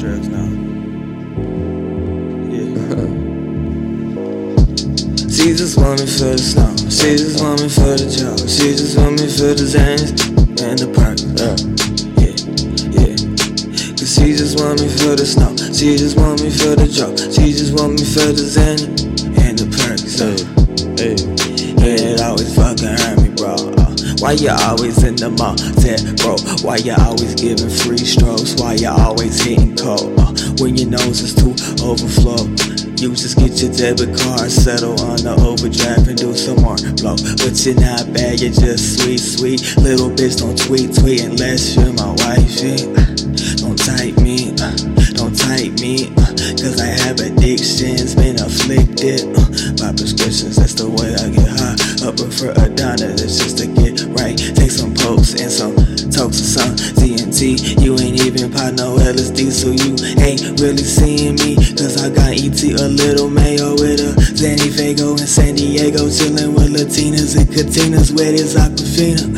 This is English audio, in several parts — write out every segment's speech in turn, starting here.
drugs now. Yeah. she just want me for the snow. She just want me for the job. She just want me for the zans and the park. Yeah, yeah. She just want me for the snow. She just want me for the job. She just want me for the zan and the perks. Uh, hey, hey. Yeah, it always fucking hurt me, bro. Why you always in the Said, bro? Why you always giving free strokes? Why you always hitting cold? Uh, when your nose is too overflow. You just get your debit card, settle on the overdraft and do some more blow. But you're not bad, you're just sweet, sweet. Little bitch, don't tweet, tweet unless you're my wifey. Don't type me, uh, don't type me, uh, cause I have addictions, been afflicted uh, by prescriptions. That's the way I get high. I prefer a donna, that's just to get right. Take some pokes and some tokes or some TNT. You ain't even pop no LSD, so you ain't really seeing me. Cause I got ET a little mayo with a Zanny Fago in San Diego, chillin' with Latinas and Catinas with his Aquafina.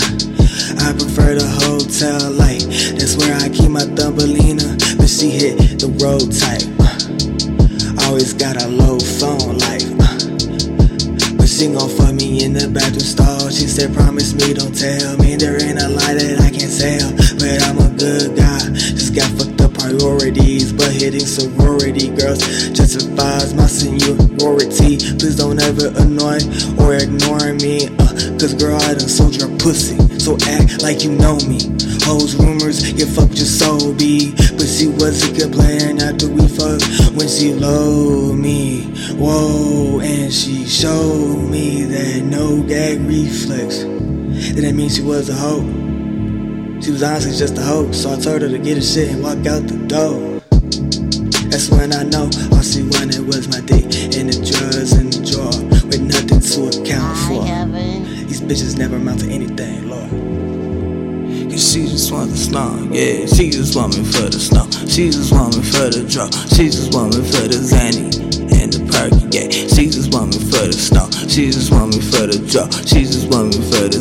I prefer the hotel light. That's where I keep my Thumbelina. But she hit the road type. Uh, always got a low phone life. Uh, but she gon' fuck me in the bathroom stall. Said, Promise me, don't tell me there ain't a lie that I can tell. But I'm a good guy. Just got fucked up priorities. But hitting sorority girls justifies my seniority. Please don't ever annoy or ignore me. Uh, Cause girl, I done sold your pussy. So act like you know me. Hoes rumors, you fucked your soul, B. But she was a good player after we fucked. When she low me, whoa, and she showed me that no gag reflex. Then that means she was a hoe. She was honestly just a hoe, so I told her to get her shit and walk out the door. That's when I know all she wanted was my dick and the drugs in the drawer with nothing to account for. These bitches never amount to anything, Lord. Cause she just want the snow, yeah. She just want me for the snow. She just want me for the draw. She just want me for the Zanny and the perky, yeah. She just want me for the snow. She just want me for the draw. She just want me for the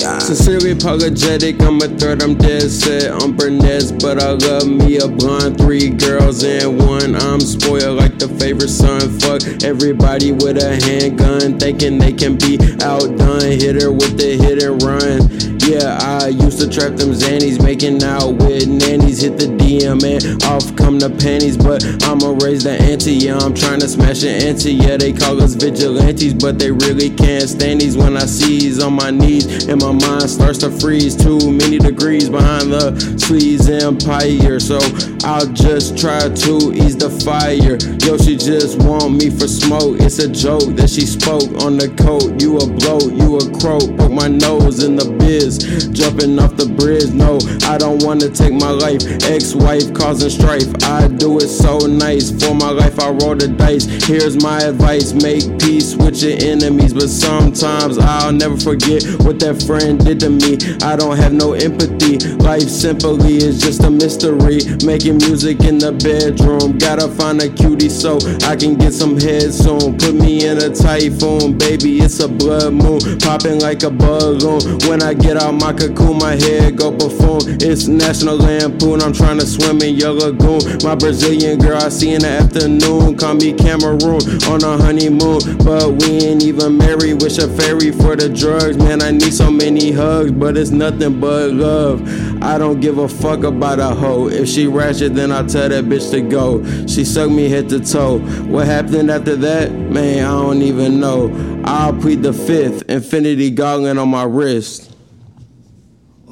yeah. Sincerely apologetic, I'm a threat, I'm dead set on brunette, but I love me a blonde, three girls and one. I'm spoiled like the favorite son. Fuck everybody with a handgun, thinking they can be outdone. Hit her with the hit and run. Yeah, I used to trap them zannies, making out with nannies. Hit the DM and off come the panties, but I'ma raise the ante. Yeah, I'm trying to smash an ante. Yeah, they call us vigilantes, but they really can't stand these when I seize on my knees and my mind starts to freeze. Too many degrees behind the sleeves empire, so I'll just try to ease the fire. Yo, she just want me for smoke. It's a joke that she spoke on the coat. You a bloat, you a croak. Poke my nose in the biz, jumping off the bridge. No, I don't wanna take my life. Ex-wife causing strife. I do it so nice. For my life, I roll the dice. Here's my advice: make peace with your enemies. But sometimes I'll never forget what that friend did to me. I don't have no empathy. Life simply is just a mystery. Making music in the bedroom. Gotta find a cutie so I can get some head soon. Put me in a typhoon, baby. It's a blood moon. Popping like a balloon. When I get out my cocoon, my head go buffoon. It's National Lampoon. I'm trying to swim in your lagoon. My Brazilian girl I see in the afternoon. Call me Cameroon on a honeymoon. But we ain't even married. Wish a fairy for the drugs. Man, I need so many hugs, but it's nothing but love. I don't give a fuck about a hoe. If she ratchet, then I tell that bitch to go. She sucked me head to toe. What happened after that? Man, I don't even know. I'll plead the fifth, infinity gauntlet on my wrist.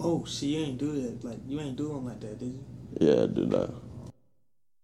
Oh, see, you ain't do that. Like, you ain't do him like that, did you? Yeah, I do that.